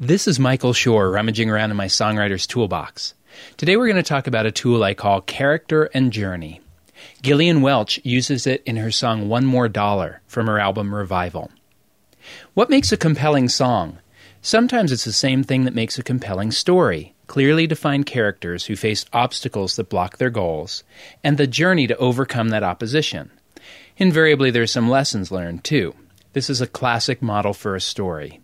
This is Michael Shore rummaging around in my songwriter's toolbox. Today we're going to talk about a tool I call Character and Journey. Gillian Welch uses it in her song One More Dollar from her album Revival. What makes a compelling song? Sometimes it's the same thing that makes a compelling story clearly defined characters who face obstacles that block their goals, and the journey to overcome that opposition. Invariably, there are some lessons learned, too. This is a classic model for a story.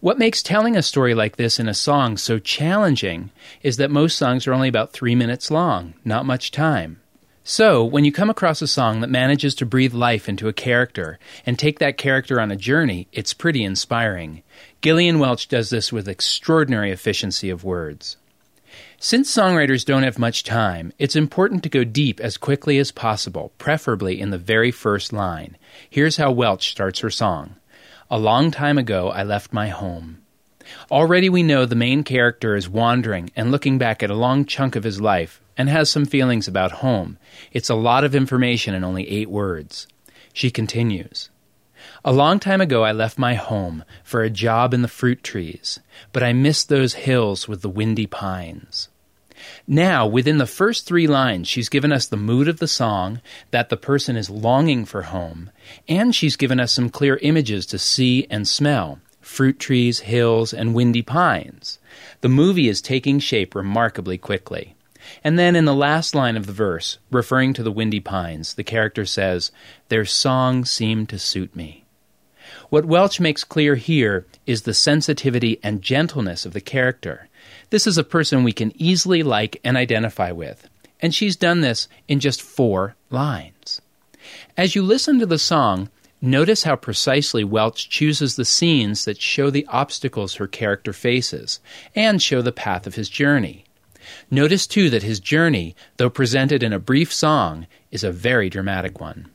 What makes telling a story like this in a song so challenging is that most songs are only about three minutes long, not much time. So, when you come across a song that manages to breathe life into a character and take that character on a journey, it's pretty inspiring. Gillian Welch does this with extraordinary efficiency of words. Since songwriters don't have much time, it's important to go deep as quickly as possible, preferably in the very first line. Here's how Welch starts her song. A long time ago, I left my home. Already we know the main character is wandering and looking back at a long chunk of his life and has some feelings about home. It's a lot of information in only eight words. She continues. A long time ago, I left my home for a job in the fruit trees, but I missed those hills with the windy pines. Now, within the first three lines, she's given us the mood of the song, that the person is longing for home, and she's given us some clear images to see and smell fruit trees, hills, and windy pines. The movie is taking shape remarkably quickly. And then in the last line of the verse, referring to the windy pines, the character says, Their song seemed to suit me. What Welch makes clear here is the sensitivity and gentleness of the character. This is a person we can easily like and identify with, and she's done this in just four lines. As you listen to the song, notice how precisely Welch chooses the scenes that show the obstacles her character faces and show the path of his journey. Notice too that his journey, though presented in a brief song, is a very dramatic one.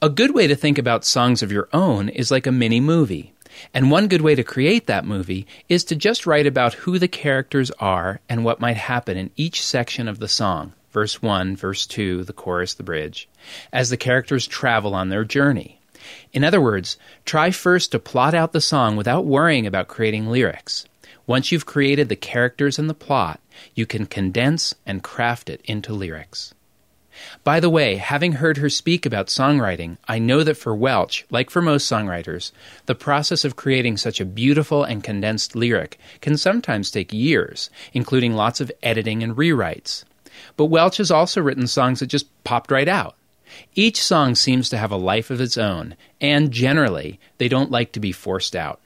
A good way to think about songs of your own is like a mini movie. And one good way to create that movie is to just write about who the characters are and what might happen in each section of the song verse 1, verse 2, the chorus, the bridge as the characters travel on their journey. In other words, try first to plot out the song without worrying about creating lyrics. Once you've created the characters and the plot, you can condense and craft it into lyrics. By the way, having heard her speak about songwriting, I know that for Welch, like for most songwriters, the process of creating such a beautiful and condensed lyric can sometimes take years, including lots of editing and rewrites. But Welch has also written songs that just popped right out. Each song seems to have a life of its own, and generally, they don't like to be forced out.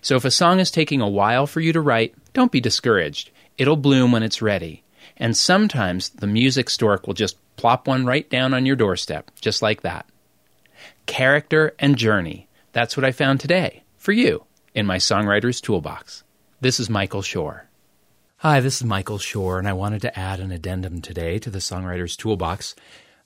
So if a song is taking a while for you to write, don't be discouraged. It'll bloom when it's ready. And sometimes the music stork will just plop one right down on your doorstep, just like that. Character and journey. That's what I found today for you in my songwriter's toolbox. This is Michael Shore. Hi, this is Michael Shore, and I wanted to add an addendum today to the songwriter's toolbox.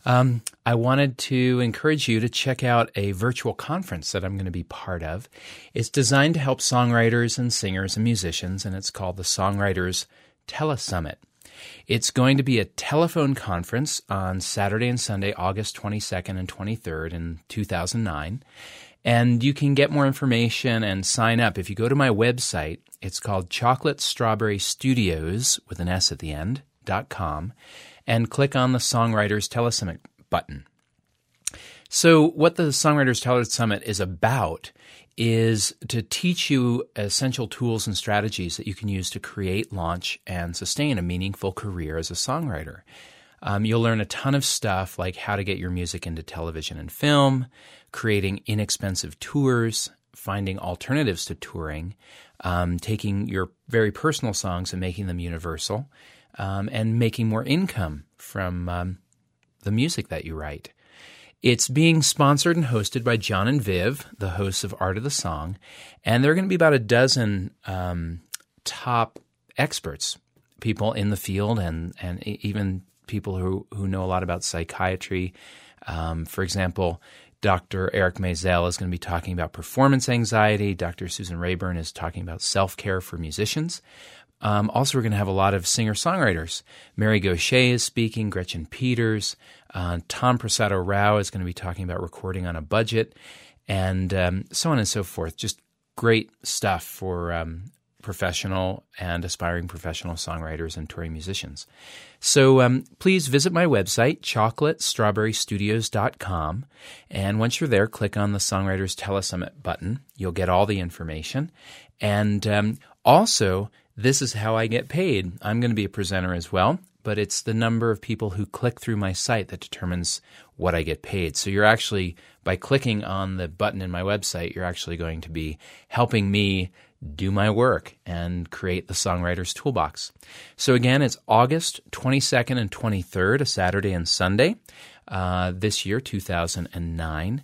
Um, I wanted to encourage you to check out a virtual conference that I'm going to be part of. It's designed to help songwriters and singers and musicians, and it's called the Songwriters Telesummit. It's going to be a telephone conference on Saturday and Sunday, August 22nd and 23rd in 2009. And you can get more information and sign up if you go to my website. It's called Chocolate Strawberry Studios with an S at the end dot com, and click on the Songwriters Telesummit button. So, what the Songwriters Telesummit is about is to teach you essential tools and strategies that you can use to create, launch, and sustain a meaningful career as a songwriter. Um, you'll learn a ton of stuff like how to get your music into television and film, creating inexpensive tours, finding alternatives to touring, um, taking your very personal songs and making them universal, um, and making more income from um, the music that you write. It's being sponsored and hosted by John and Viv, the hosts of Art of the Song, and there are going to be about a dozen um, top experts, people in the field, and and even people who who know a lot about psychiatry. Um, for example, Dr. Eric Maisel is going to be talking about performance anxiety. Dr. Susan Raeburn is talking about self care for musicians. Um, also, we're going to have a lot of singer songwriters. Mary Gauthier is speaking, Gretchen Peters, uh, Tom Prasada-Rao is going to be talking about recording on a budget, and um, so on and so forth. Just great stuff for um, professional and aspiring professional songwriters and touring musicians. So um, please visit my website, chocolatestrawberrystudios.com. And once you're there, click on the Songwriters Telesummit button. You'll get all the information. And um, also, this is how I get paid. I'm going to be a presenter as well, but it's the number of people who click through my site that determines what I get paid. So you're actually, by clicking on the button in my website, you're actually going to be helping me do my work and create the Songwriter's Toolbox. So again, it's August 22nd and 23rd, a Saturday and Sunday, uh, this year, 2009.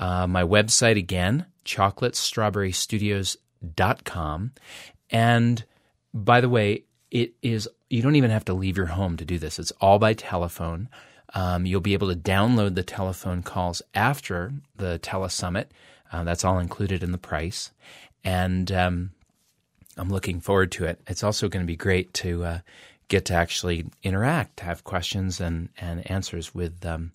Uh, my website again, chocolatestrawberrystudios.com. And by the way, it is, you don't even have to leave your home to do this. It's all by telephone. Um, you'll be able to download the telephone calls after the telesummit. Uh, that's all included in the price and um, I'm looking forward to it. It's also going to be great to uh, get to actually interact, have questions and and answers with um,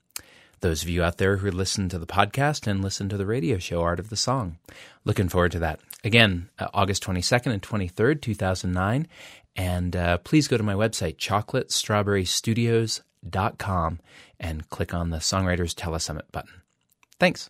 those of you out there who listen to the podcast and listen to the radio show Art of the Song. Looking forward to that. Again, uh, August 22nd and 23rd, 2009. And uh, please go to my website, chocolatestrawberrystudios.com, and click on the Songwriters Telesummit button. Thanks.